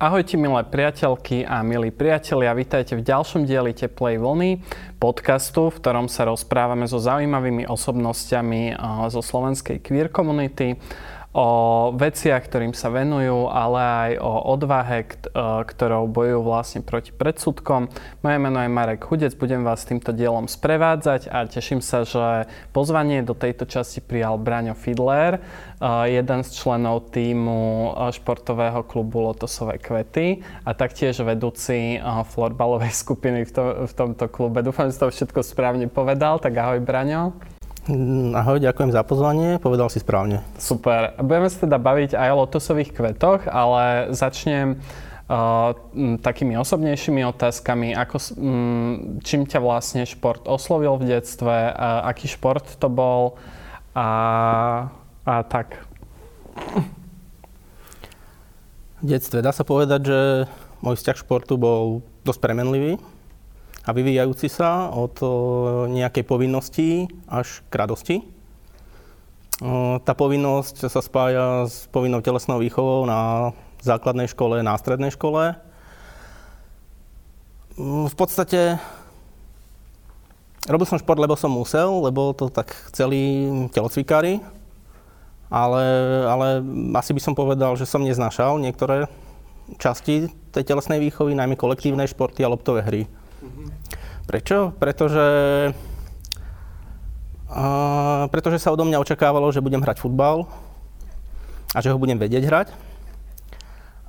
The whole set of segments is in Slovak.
Ahojte milé priateľky a milí priatelia, vítajte v ďalšom dieli Teplej vlny, podcastu, v ktorom sa rozprávame so zaujímavými osobnostiami zo slovenskej queer komunity o veciach, ktorým sa venujú, ale aj o odvahe, e, ktorou bojujú vlastne proti predsudkom. Moje meno je Marek Hudec, budem vás týmto dielom sprevádzať a teším sa, že pozvanie do tejto časti prijal Braňo Fidler, e, jeden z členov týmu e, športového klubu Lotosové kvety a taktiež vedúci florbalovej skupiny v, to, v tomto klube. Dúfam, že to všetko správne povedal, tak ahoj Braňo. Mm, ahoj, ďakujem za pozvanie, povedal si správne. Super. Budeme sa teda baviť aj o lotosových kvetoch, ale začnem uh, takými osobnejšími otázkami, ako, um, čím ťa vlastne šport oslovil v detstve, uh, aký šport to bol a, a tak. V detstve dá sa povedať, že môj vzťah športu bol dosť premenlivý a vyvíjajúci sa od nejakej povinnosti až k radosti. Tá povinnosť sa spája s povinnou telesnou výchovou na základnej škole, na strednej škole. V podstate robil som šport, lebo som musel, lebo to tak chceli telocvikári, ale, ale asi by som povedal, že som neznášal niektoré časti tej telesnej výchovy, najmä kolektívnej športy a loptové hry. Prečo? Pretože, uh, pretože sa odo mňa očakávalo, že budem hrať futbal a že ho budem vedieť hrať.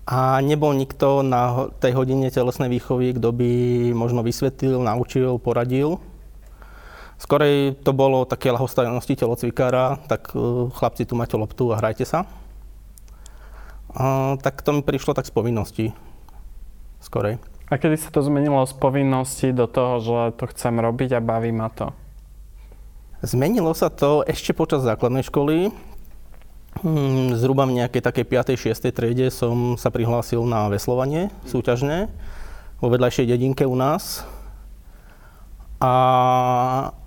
A nebol nikto na tej hodine telesnej výchovy, kto by možno vysvetlil, naučil, poradil. Skorej to bolo také lahostajnosti telocvikára, tak uh, chlapci, tu máte loptu a hrajte sa. Uh, tak to mi prišlo tak z povinnosti. Skorej. A kedy sa to zmenilo z povinnosti do toho, že to chcem robiť a baví ma to? Zmenilo sa to ešte počas základnej školy. Hmm, zhruba v nejakej takej 5. 6. triede som sa prihlásil na veslovanie súťažné vo vedľajšej dedinke u nás. A,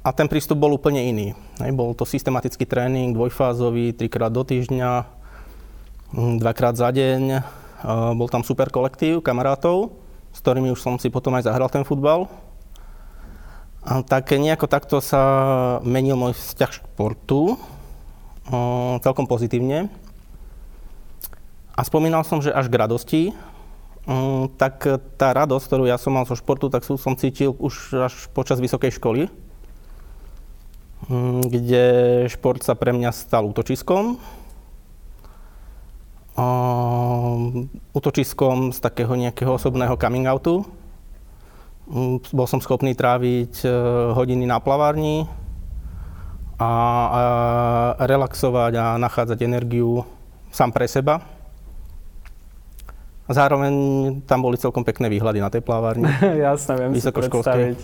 a ten prístup bol úplne iný. Bol to systematický tréning, dvojfázový, trikrát do týždňa, hm, dvakrát za deň. Bol tam super kolektív kamarátov s ktorými už som si potom aj zahral ten futbal. A tak nejako takto sa menil môj vzťah športu, o, celkom pozitívne. A spomínal som, že až k radosti, o, tak tá radosť, ktorú ja som mal zo športu, tak som cítil už až počas vysokej školy, kde šport sa pre mňa stal útočiskom, útočiskom z takého nejakého osobného coming outu. Mm, bol som schopný tráviť e, hodiny na plavárni a, a relaxovať a nachádzať energiu sám pre seba. A zároveň tam boli celkom pekné výhľady na tej plavárni. Jasné, viem si predstaviť.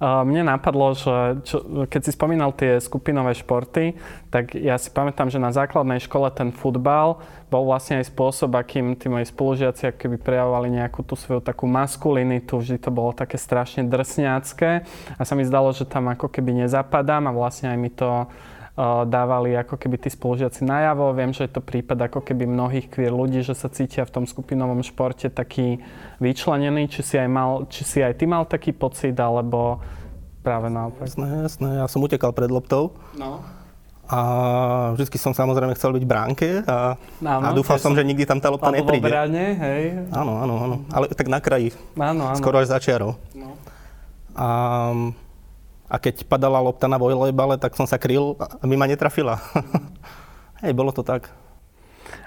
Mne napadlo, že čo, keď si spomínal tie skupinové športy, tak ja si pamätám, že na základnej škole ten futbal bol vlastne aj spôsob, akým tí moji spolužiaci keby prejavovali nejakú tú svoju takú maskulinitu. Vždy to bolo také strašne drsňácké a sa mi zdalo, že tam ako keby nezapadám a vlastne aj mi to dávali ako keby tí spolužiaci najavo. Viem, že je to prípad ako keby mnohých queer ľudí, že sa cítia v tom skupinovom športe taký vyčlenený. Či si aj, mal, či si aj ty mal taký pocit, alebo práve naopak? Jasné, jasné. Ja som utekal pred loptou. No. A vždy som samozrejme chcel byť v bránke a, áno, a dúfal som, že nikdy tam tá lopta nepríde. Obrane, hej. Áno, áno, áno. Ale tak na kraji. Áno, áno. Skoro až za čiarou. No. A a keď padala lopta na volejbale, tak som sa kryl, aby ma netrafila. Hej, bolo to tak.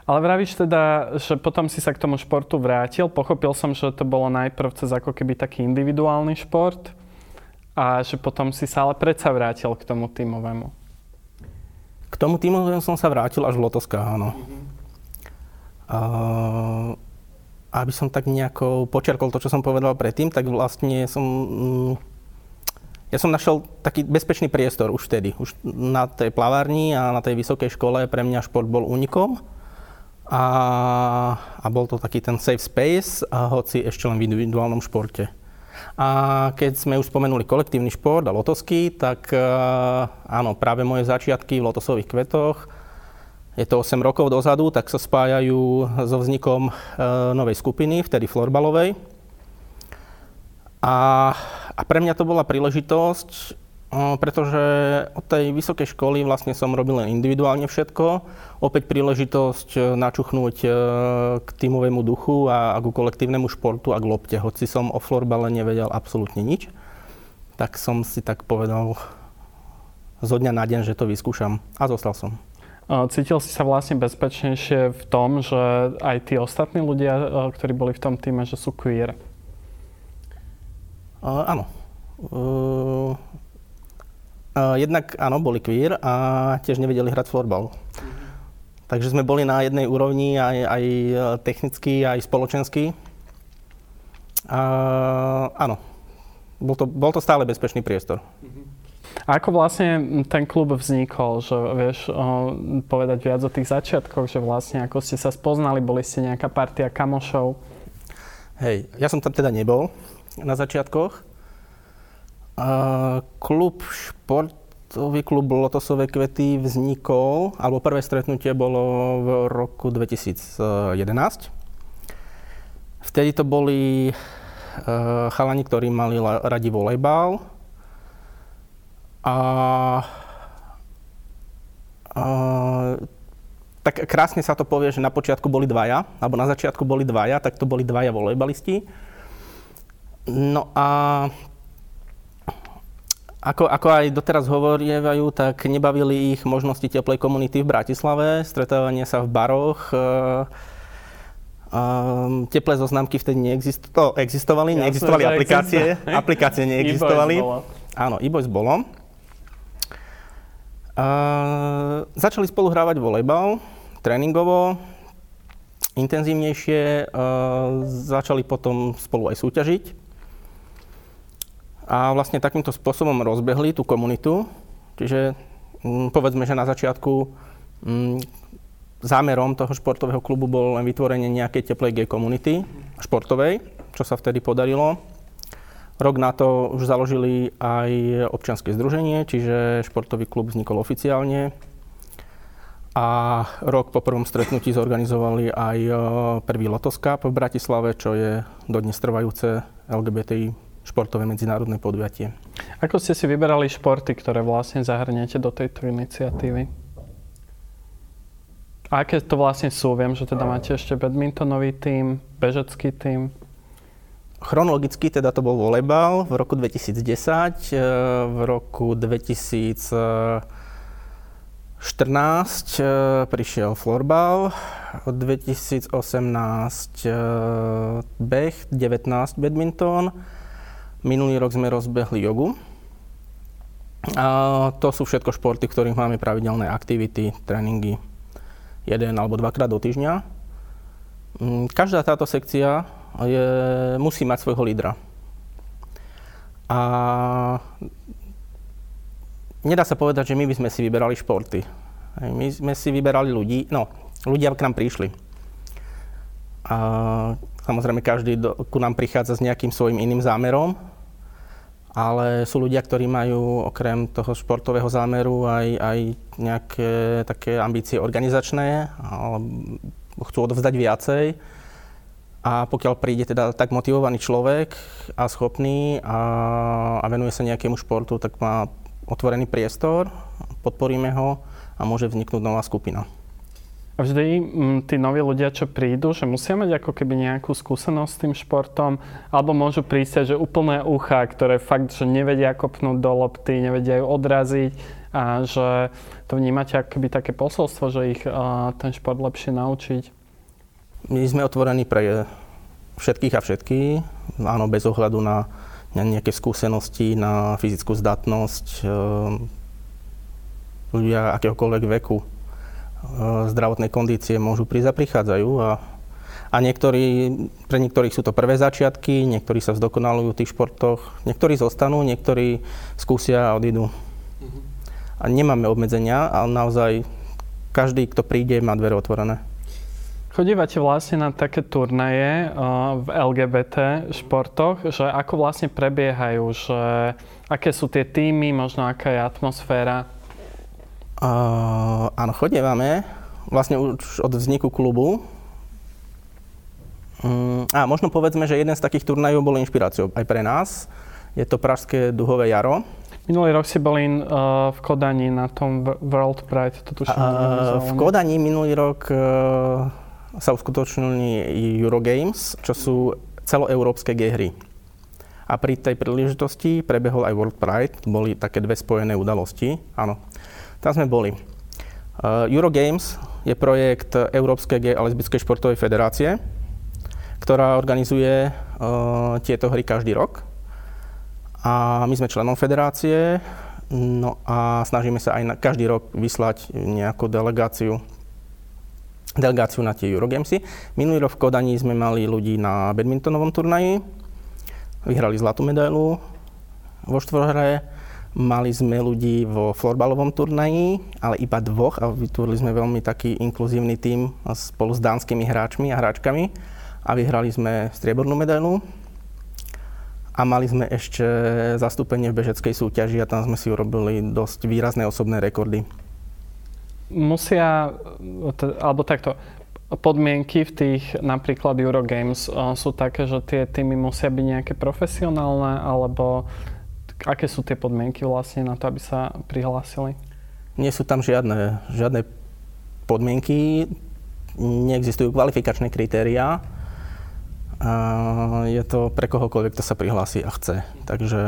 Ale vravíš teda, že potom si sa k tomu športu vrátil. Pochopil som, že to bolo najprv cez ako keby taký individuálny šport a že potom si sa ale predsa vrátil k tomu tímovému. K tomu týmu som sa vrátil až v Lotoskách, áno. Mm-hmm. Uh, aby som tak nejako počerkol to, čo som povedal predtým, tak vlastne som... Mm, ja som našiel taký bezpečný priestor už vtedy. Už na tej plavárni a na tej vysokej škole pre mňa šport bol únikom. A, a bol to taký ten safe space, a hoci ešte len v individuálnom športe. A keď sme už spomenuli kolektívny šport a lotosky, tak áno, práve moje začiatky v lotosových kvetoch, je to 8 rokov dozadu, tak sa spájajú so vznikom e, novej skupiny, vtedy florbalovej. A, a pre mňa to bola príležitosť pretože od tej vysokej školy vlastne som robil len individuálne všetko. Opäť príležitosť e, načuchnúť e, k tímovému duchu a, ku kolektívnemu športu a k lopte. Hoci som o florbale nevedel absolútne nič, tak som si tak povedal zo dňa na deň, že to vyskúšam a zostal som. Cítil si sa vlastne bezpečnejšie v tom, že aj tí ostatní ľudia, e, ktorí boli v tom týme, že sú queer? Uh, áno. Uh, jednak áno, boli queer a tiež nevedeli hrať florbal. Mm-hmm. Takže sme boli na jednej úrovni aj, aj technicky, aj spoločensky. Uh, áno, bol to, bol to stále bezpečný priestor. Mm-hmm. A ako vlastne ten klub vznikol, že vieš uh, povedať viac o tých začiatkoch, že vlastne ako ste sa spoznali, boli ste nejaká partia kamošov? Hej, ja som tam teda nebol na začiatkoch, klub športový klub Lotosové kvety vznikol, alebo prvé stretnutie bolo v roku 2011. Vtedy to boli e, chalani, ktorí mali radi volejbal. A, a tak krásne sa to povie, že na počiatku boli dvaja, alebo na začiatku boli dvaja, tak to boli dvaja volejbalisti. No a ako, ako aj doteraz hovorievajú, tak nebavili ich možnosti teplej komunity v Bratislave, stretávanie sa v baroch, Um, teplé zoznamky vtedy neexistovali, existovali, ja neexistovali aplikácie, exist- aplikácie neexistovali. E-boys Áno, e-boys bolo. Uh, začali spolu hrávať volejbal, tréningovo, intenzívnejšie, uh, začali potom spolu aj súťažiť a vlastne takýmto spôsobom rozbehli tú komunitu. Čiže mm, povedzme, že na začiatku mm, zámerom toho športového klubu bolo len vytvorenie nejakej teplej gay komunity športovej, čo sa vtedy podarilo. Rok na to už založili aj občianske združenie, čiže športový klub vznikol oficiálne. A rok po prvom stretnutí zorganizovali aj e, prvý Lotos Cup v Bratislave, čo je dodnes trvajúce LGBTI športové medzinárodné podujatie. Ako ste si vyberali športy, ktoré vlastne zahrniete do tejto iniciatívy? A aké to vlastne sú? Viem, že teda máte ešte badmintonový tím, bežecký tím. Chronologicky teda to bol volejbal v roku 2010, e, v roku 2014 e, prišiel florbal, 2018 e, beh, 19 badminton, Minulý rok sme rozbehli jogu. A to sú všetko športy, v ktorých máme pravidelné aktivity, tréningy jeden alebo dvakrát do týždňa. Mm, každá táto sekcia je, musí mať svojho lídra. A nedá sa povedať, že my by sme si vyberali športy. My sme si vyberali ľudí, no, ľudia k nám prišli. A samozrejme každý do, ku nám prichádza s nejakým svojim iným zámerom, ale sú ľudia, ktorí majú okrem toho športového zámeru aj, aj nejaké také ambície organizačné, ale chcú odvzdať viacej. A pokiaľ príde teda tak motivovaný človek a schopný a, a venuje sa nejakému športu, tak má otvorený priestor, podporíme ho a môže vzniknúť nová skupina. Vždy mm, tí noví ľudia, čo prídu, že musia mať ako keby nejakú skúsenosť s tým športom, alebo môžu prísť, že úplné ucha, ktoré fakt, že nevedia kopnúť do lopty, nevedia ju odraziť a že to vnímate ako keby také posolstvo, že ich a, ten šport lepšie naučiť. My sme otvorení pre všetkých a všetky, áno, bez ohľadu na, nejaké skúsenosti, na fyzickú zdatnosť, e, ľudia akéhokoľvek veku, zdravotnej kondície môžu prísť a prichádzajú a a niektorí, pre niektorých sú to prvé začiatky, niektorí sa zdokonalujú v tých športoch, niektorí zostanú, niektorí skúsia a odídu. Mhm. A nemáme obmedzenia, ale naozaj každý, kto príde, má dvere otvorené. Chodívate vlastne na také turnaje uh, v LGBT športoch, že ako vlastne prebiehajú, že aké sú tie týmy, možno aká je atmosféra? Uh, áno, chodívame. Vlastne už od vzniku klubu Mm, a možno povedzme, že jeden z takých turnajov bol inšpiráciou aj pre nás. Je to Pražské duhové jaro. Minulý rok si boli uh, v Kodani na tom World Pride, to tuším. Uh, v Kodani minulý rok uh, sa uskutočnili Eurogames, čo sú celoeurópske hry. A pri tej príležitosti prebehol aj World Pride, boli také dve spojené udalosti. Áno, tam sme boli. Uh, Eurogames je projekt Európskej gay a lesbickej športovej federácie, ktorá organizuje uh, tieto hry každý rok. A my sme členom federácie, no a snažíme sa aj na každý rok vyslať nejakú delegáciu delegáciu na tie Eurogamesy. Minulý rok v Kodani sme mali ľudí na badmintonovom turnaji, vyhrali zlatú medailu vo štvorhre, mali sme ľudí vo florbalovom turnaji, ale iba dvoch a vytvorili sme veľmi taký inkluzívny tím spolu s dánskymi hráčmi a hráčkami a vyhrali sme striebornú medailu. A mali sme ešte zastúpenie v bežeckej súťaži a tam sme si urobili dosť výrazné osobné rekordy. Musia, alebo takto, podmienky v tých napríklad Eurogames sú také, že tie týmy musia byť nejaké profesionálne, alebo aké sú tie podmienky vlastne na to, aby sa prihlásili? Nie sú tam žiadne, žiadne podmienky, neexistujú kvalifikačné kritériá je to pre kohokoľvek, kto sa prihlási a chce. Takže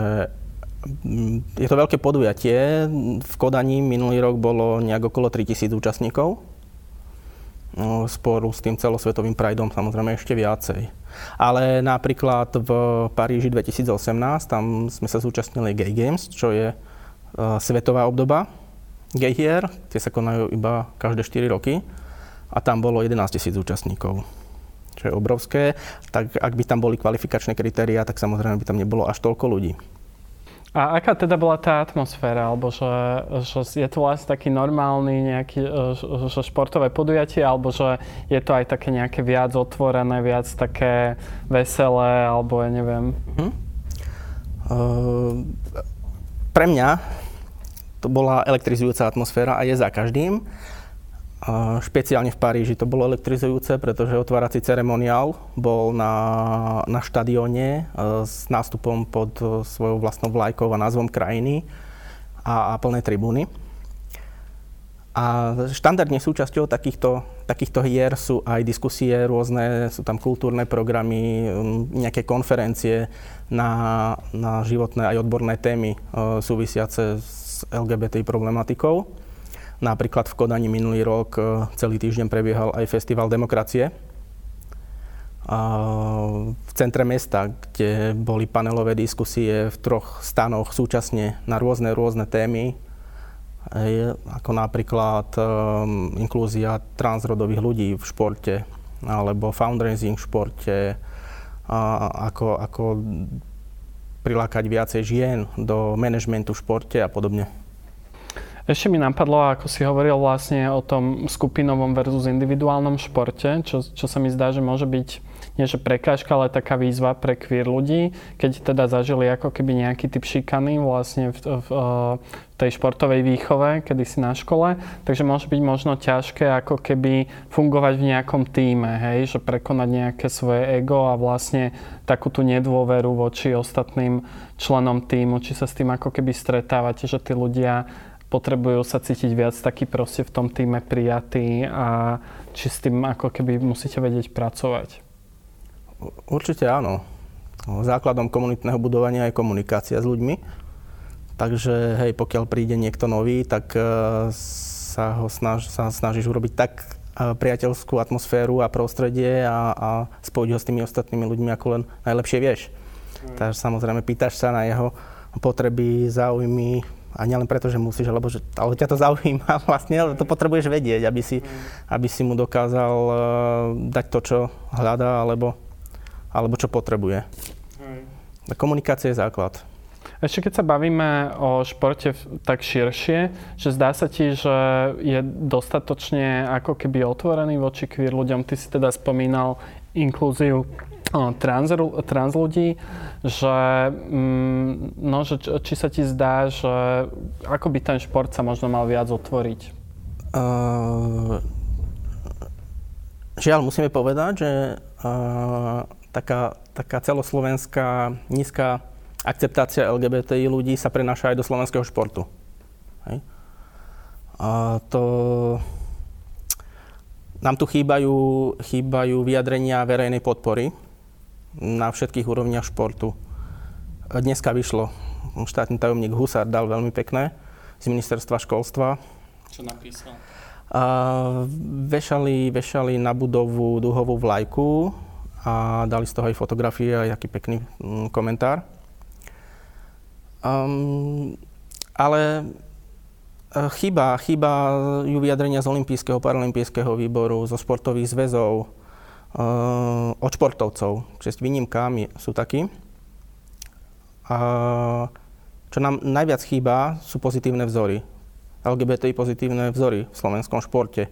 mm, je to veľké podujatie. V Kodani minulý rok bolo nejak okolo 3000 účastníkov. No, sporu s tým celosvetovým Prideom samozrejme ešte viacej. Ale napríklad v Paríži 2018, tam sme sa zúčastnili Gay Games, čo je uh, svetová obdoba gay hier. Tie sa konajú iba každé 4 roky. A tam bolo 11 000 účastníkov čo je obrovské, tak ak by tam boli kvalifikačné kritériá, tak samozrejme by tam nebolo až toľko ľudí. A aká teda bola tá atmosféra, alebo že, že je to vlastne taký normálny nejaký že športové podujatie, alebo že je to aj také nejaké viac otvorené, viac také veselé, alebo ja neviem. Uh-huh. Uh, pre mňa to bola elektrizujúca atmosféra a je za každým. Špeciálne v Paríži to bolo elektrizujúce, pretože otvárací ceremoniál bol na, na štadióne e, s nástupom pod e, svojou vlastnou vlajkou a názvom krajiny a, a plné tribúny. A štandardne súčasťou takýchto, takýchto hier sú aj diskusie rôzne, sú tam kultúrne programy, nejaké konferencie na, na životné aj odborné témy e, súvisiace s LGBT problematikou. Napríklad v Kodani minulý rok e, celý týždeň prebiehal aj Festival demokracie v centre mesta, kde boli panelové diskusie v troch stanoch súčasne na rôzne, rôzne témy, ako napríklad um, inklúzia transrodových ľudí v športe, alebo fundraising v športe, ako, ako prilákať viacej žien do manažmentu v športe a podobne. Ešte mi napadlo, ako si hovoril vlastne o tom skupinovom versus individuálnom športe, čo, čo sa mi zdá, že môže byť nie že prekážka, ale taká výzva pre queer ľudí, keď teda zažili ako keby nejaký typ šikany vlastne v, v, v tej športovej výchove, kedy si na škole, takže môže byť možno ťažké ako keby fungovať v nejakom týme, hej, že prekonať nejaké svoje ego a vlastne takú tú nedôveru voči ostatným členom týmu, či sa s tým ako keby stretávate, že tí ľudia potrebujú sa cítiť viac taký proste v tom týme prijatý a či s tým ako keby musíte vedieť pracovať? Určite áno. Základom komunitného budovania je komunikácia s ľuďmi. Takže hej, pokiaľ príde niekto nový, tak uh, sa ho snaž, sa snažíš urobiť tak uh, priateľskú atmosféru a prostredie a, a spojiť ho s tými ostatnými ľuďmi, ako len najlepšie vieš. Mm. Takže samozrejme pýtaš sa na jeho potreby, záujmy, A nielen preto, že musíš, alebo že, ale ťa to zaujíma vlastne, ale to potrebuješ vedieť, aby si, aby si mu dokázal uh, dať to, čo hľadá, alebo, alebo čo potrebuje. Komunikácia je základ. Ešte keď sa bavíme o športe tak širšie, že zdá sa ti, že je dostatočne ako keby otvorený voči queer ľuďom. Ty si teda spomínal inklúziu trans, trans ľudí, že, mm, no, že či sa ti zdá, že ako by ten šport sa možno mal viac otvoriť? Uh, žiaľ, musíme povedať, že uh, taká, taká celoslovenská nízka akceptácia LGBTI ľudí sa prenáša aj do slovenského športu. Hej. A to nám tu chýbajú, chýbajú vyjadrenia verejnej podpory na všetkých úrovniach športu. Dneska vyšlo, štátny tajomník Husár dal veľmi pekné z ministerstva školstva. Čo napísal? A vešali, vešali na budovu duhovú vlajku a dali z toho aj fotografie a aký pekný mm, komentár. Um, ale e, chýba, chýba ju vyjadrenia z Olympijského, paralympijského výboru, zo športových zväzov, od športovcov. Čest výnimkám sú takí. A čo nám najviac chýba, sú pozitívne vzory. LGBTI pozitívne vzory v slovenskom športe.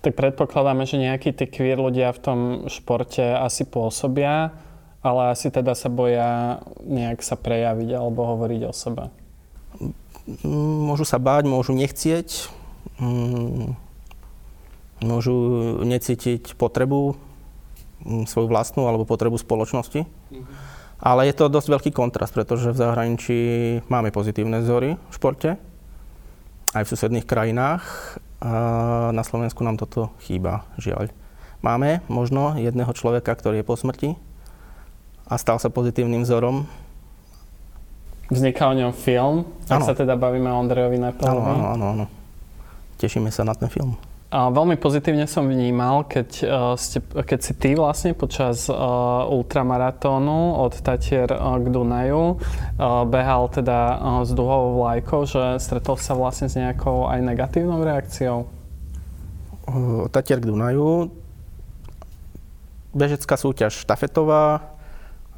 Tak predpokladáme, že nejakí tí queer ľudia v tom športe asi pôsobia, ale asi teda sa boja nejak sa prejaviť alebo hovoriť o sebe. Môžu sa báť, môžu nechcieť, mm, môžu necítiť potrebu svoju vlastnú alebo potrebu spoločnosti. Mm-hmm. Ale je to dosť veľký kontrast, pretože v zahraničí máme pozitívne vzory v športe, aj v susedných krajinách. Na Slovensku nám toto chýba, žiaľ. Máme možno jedného človeka, ktorý je po smrti a stal sa pozitívnym vzorom. Vzniká o ňom film, ak sa teda bavíme o Ondrejovi Nepelovi. Áno, áno, áno. Tešíme sa na ten film. A veľmi pozitívne som vnímal, keď, uh, ste, keď si ty vlastne počas uh, ultramaratónu od Tatier uh, k Dunaju behal teda s duhovou vlajkou, že stretol sa vlastne s nejakou aj negatívnou reakciou? Tatier k Dunaju, bežecká súťaž štafetová,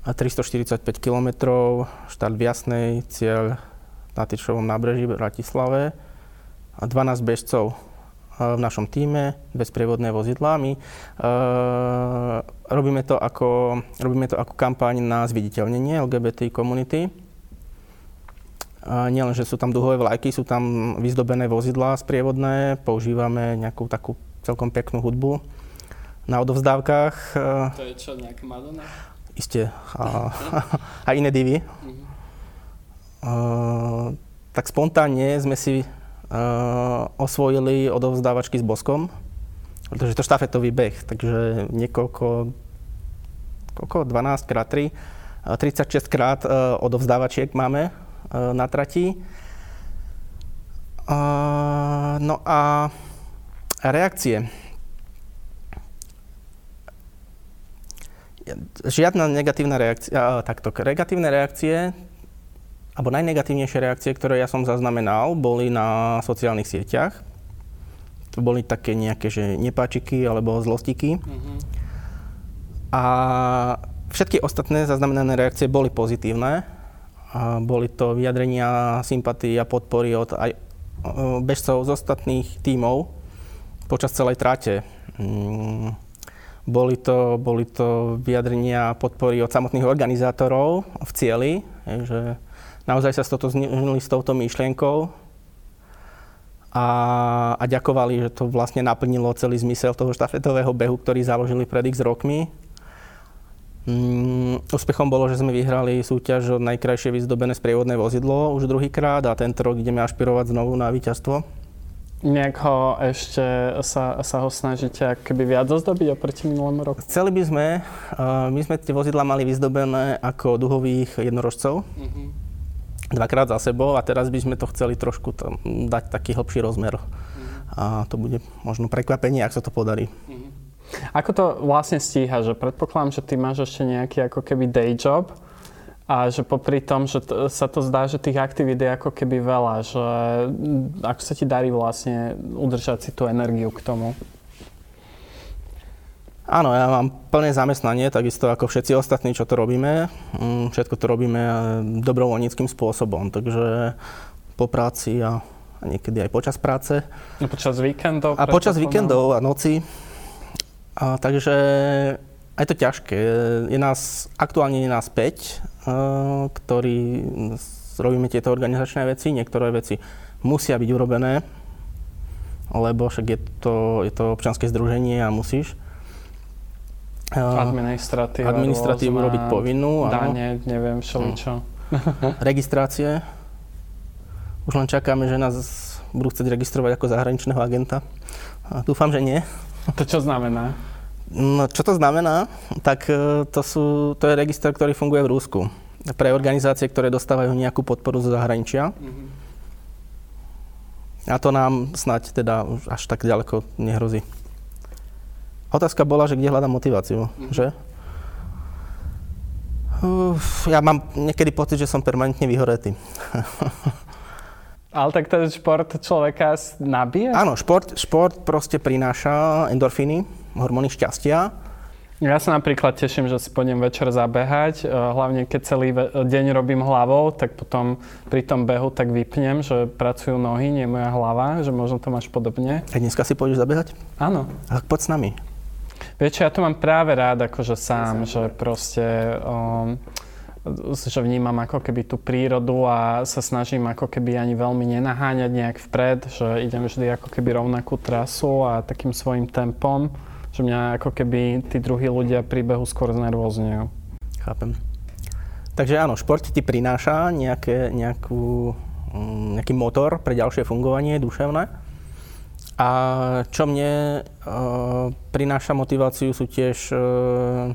345 km, štart v Jasnej, cieľ na Tyčovom nábreží v Bratislave a 12 bežcov v našom týme, bezprievodné vozidlá. My uh, robíme, to ako, robíme to ako kampaň na zviditeľnenie LGBT komunity. Uh, nielen, že sú tam duhové vlajky, sú tam vyzdobené vozidlá sprievodné, používame nejakú takú celkom peknú hudbu na odovzdávkach. To je čo, nejaká Madonna? Isté. A, a iné divy. Uh, tak spontánne sme si osvojili odovzdávačky s boskom, pretože to štafetový beh, takže niekoľko, koľko, 12 krát 3, 36 krát uh, odovzdávačiek máme na trati. No a reakcie. Žiadna negatívna reakcia, takto, negatívne reakcie alebo najnegatívnejšie reakcie, ktoré ja som zaznamenal, boli na sociálnych sieťach. To boli také nejaké, že nepáčiky alebo zlostiky. Mm-hmm. A všetky ostatné zaznamenané reakcie boli pozitívne. A boli to vyjadrenia sympatii a podpory od aj bežcov z ostatných tímov počas celej tráte. Mm, boli to, boli to vyjadrenia podpory od samotných organizátorov v cieli, že naozaj sa stotoznili s touto myšlienkou a, a ďakovali, že to vlastne naplnilo celý zmysel toho štafetového behu, ktorý založili pred x rokmi. Mm, úspechom bolo, že sme vyhrali súťaž o najkrajšie vyzdobené sprievodné vozidlo už druhýkrát a tento rok ideme ašpirovať znovu na víťazstvo. Nejak ho ešte sa, sa ho snažíte keby viac ozdobiť oproti minulému roku? Chceli by sme, uh, my sme tie vozidla mali vyzdobené ako duhových jednorožcov. Mm-hmm dvakrát za sebou a teraz by sme to chceli trošku tam dať taký hlbší rozmer. Mm. A to bude možno prekvapenie, ak sa to podarí. Mm. Ako to vlastne stíha? Že predpokladám, že ty máš ešte nejaký ako keby day job A že popri tom, že t- sa to zdá, že tých aktivít je ako keby veľa, že ako sa ti darí vlastne udržať si tú energiu k tomu? Áno, ja mám plné zamestnanie, takisto ako všetci ostatní, čo to robíme. Mm, všetko to robíme eh, dobrovoľníckým spôsobom, takže po práci a niekedy aj počas práce. No, počas víkendov? A počas víkendov a noci. A, takže aj to ťažké. Je nás, aktuálne je nás 5, eh, ktorí robíme tieto organizačné veci. Niektoré veci musia byť urobené, lebo však je to, je to občanské združenie a musíš. Administratívu. Administratívu rôzne, robiť povinnú. Dane, áno. neviem, všeličo. Registrácie. Už len čakáme, že nás budú chcieť registrovať ako zahraničného agenta. A dúfam, že nie. To čo znamená? No, čo to znamená? Tak e, to, sú, to je register, ktorý funguje v Rúsku. Pre organizácie, ktoré dostávajú nejakú podporu zo zahraničia. Mm-hmm. A to nám snať teda až tak ďaleko nehrozí. Otázka bola, že kde hľadám motiváciu, mm-hmm. že? Uf, ja mám niekedy pocit, že som permanentne vyhoretý. Ale tak ten šport človeka nabije? Áno, šport, šport proste prináša endorfíny, hormóny šťastia. Ja sa napríklad teším, že si pôjdem večer zabehať, e, hlavne keď celý deň robím hlavou, tak potom pri tom behu tak vypnem, že pracujú nohy, nie moja hlava, že možno to máš podobne. A dneska si pôjdeš zabehať? Áno. Tak poď s nami. Vieš, ja to mám práve rád, akože sám, že proste... Um, že vnímam ako keby tú prírodu a sa snažím ako keby ani veľmi nenaháňať nejak vpred, že idem vždy ako keby rovnakú trasu a takým svojim tempom, že mňa ako keby tí druhí ľudia príbehu skôr znervozňujú. Chápem. Takže áno, šport ti prináša nejaké, nejakú, mm, nejaký motor pre ďalšie fungovanie duševné. A čo mne uh, prináša motiváciu sú tiež uh,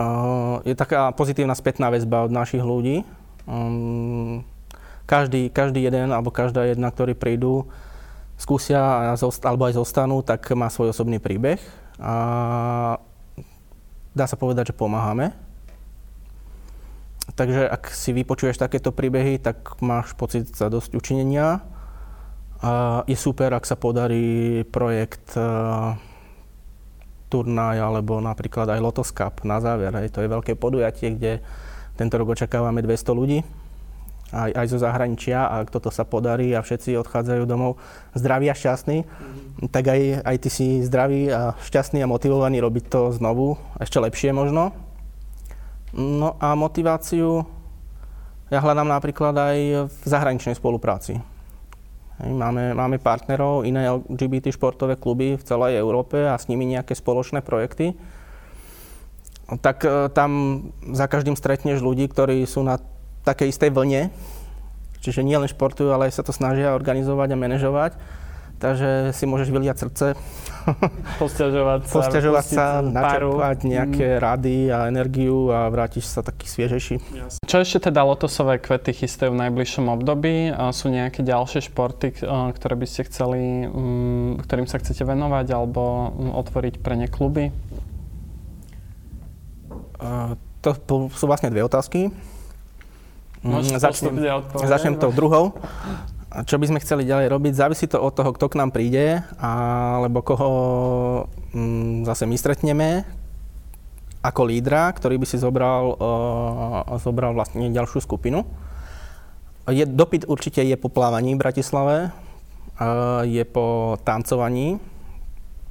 uh, je taká pozitívna spätná väzba od našich ľudí. Um, každý, každý jeden alebo každá jedna, ktorí prídu, skúsia alebo aj zostanú, tak má svoj osobný príbeh. A dá sa povedať, že pomáhame. Takže ak si vypočuješ takéto príbehy, tak máš pocit za dosť učinenia a je super, ak sa podarí projekt uh, turnaj alebo napríklad aj Lotos Cup na záver. Hej. To je veľké podujatie, kde tento rok očakávame 200 ľudí aj, aj zo zahraničia a ak toto sa podarí a všetci odchádzajú domov zdraví a šťastní, mm-hmm. tak aj, aj ty si zdravý a šťastný a motivovaný robiť to znovu, ešte lepšie možno. No a motiváciu ja hľadám napríklad aj v zahraničnej spolupráci. Máme, máme partnerov, iné LGBT športové kluby v celej Európe a s nimi nejaké spoločné projekty. Tak e, tam za každým stretneš ľudí, ktorí sú na takej istej vlne, čiže nie len športujú, ale aj sa to snažia organizovať a manažovať Takže si môžeš vyliať srdce. Posťažovať sa. Posťažovať sa, načerpať nejaké mm. rady a energiu a vrátiš sa taký sviežejší. Jasne. Čo ešte teda lotosové kvety chystajú v najbližšom období? Sú nejaké ďalšie športy, ktoré by ste chceli, mm, ktorým sa chcete venovať alebo mm, otvoriť pre ne kluby? To sú vlastne dve otázky. začnem, začnem tou druhou čo by sme chceli ďalej robiť, závisí to od toho, kto k nám príde, alebo koho mm, zase my stretneme ako lídra, ktorý by si zobral, uh, zobral vlastne ďalšiu skupinu. Je, dopyt určite je po plávaní v Bratislave, uh, je po tancovaní,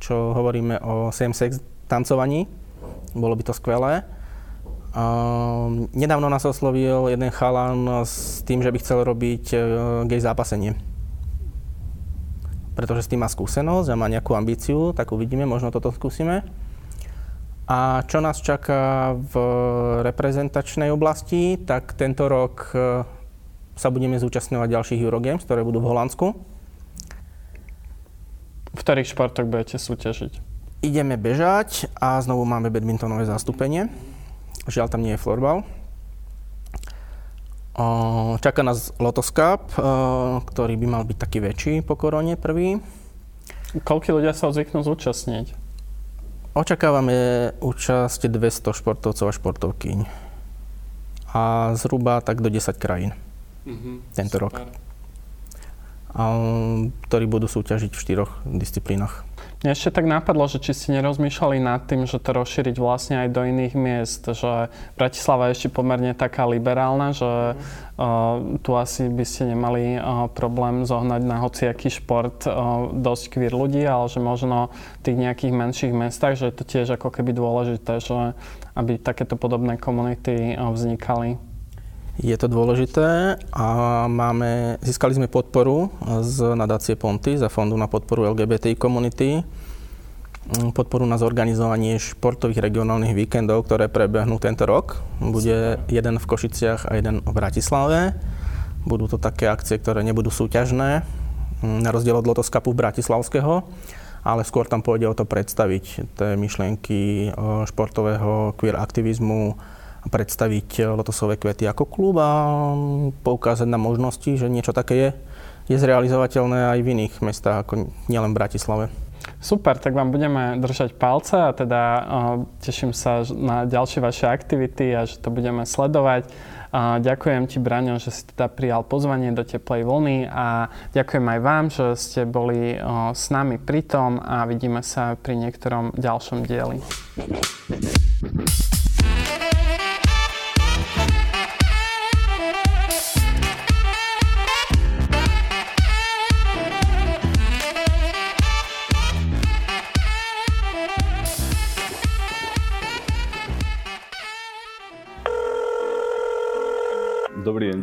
čo hovoríme o same-sex tancovaní. Bolo by to skvelé. Uh, nedávno nás oslovil jeden chalan s tým, že by chcel robiť uh, gay zápasenie. Pretože s tým má skúsenosť a má nejakú ambíciu, tak uvidíme, možno toto skúsime. A čo nás čaká v reprezentačnej oblasti, tak tento rok uh, sa budeme zúčastňovať ďalších Eurogames, ktoré budú v Holandsku. V ktorých športoch budete súťažiť? Ideme bežať a znovu máme badmintonové zastúpenie. Žiaľ, tam nie je florbal. Čaká nás Lotos Cup, ktorý by mal byť taký väčší po korone prvý. Koľko ľudia sa zvyknú zúčastniť? Očakávame účasť 200 športovcov a športovkyň. a zhruba tak do 10 krajín mm-hmm, tento super. rok. A, ktorí budú súťažiť v štyroch disciplínach. Mňa ešte tak napadlo, že či ste nerozmýšľali nad tým, že to rozšíriť vlastne aj do iných miest, že Bratislava je ešte pomerne taká liberálna, že uh, tu asi by ste nemali uh, problém zohnať na hociaký šport uh, dosť queer ľudí, ale že možno v tých nejakých menších mestách, že je to tiež ako keby dôležité, že aby takéto podobné komunity uh, vznikali. Je to dôležité a máme, získali sme podporu z nadácie Ponty, za Fondu na podporu LGBTI komunity, mm, podporu na zorganizovanie športových regionálnych víkendov, ktoré prebehnú tento rok. Bude jeden v Košiciach a jeden v Bratislave. Budú to také akcie, ktoré nebudú súťažné, mm, na rozdiel od Lotoskapu Bratislavského, ale skôr tam pôjde o to predstaviť tie myšlienky športového queer aktivizmu, predstaviť Lotosové kvety ako klub a poukázať na možnosti, že niečo také je, je zrealizovateľné aj v iných mestách, ako nielen v Bratislave. Super, tak vám budeme držať palce a teda uh, teším sa na ďalšie vaše aktivity a že to budeme sledovať. Uh, ďakujem ti, Braňo, že si teda prijal pozvanie do Teplej vlny a ďakujem aj vám, že ste boli s nami pri tom a vidíme sa pri niektorom ďalšom dieli.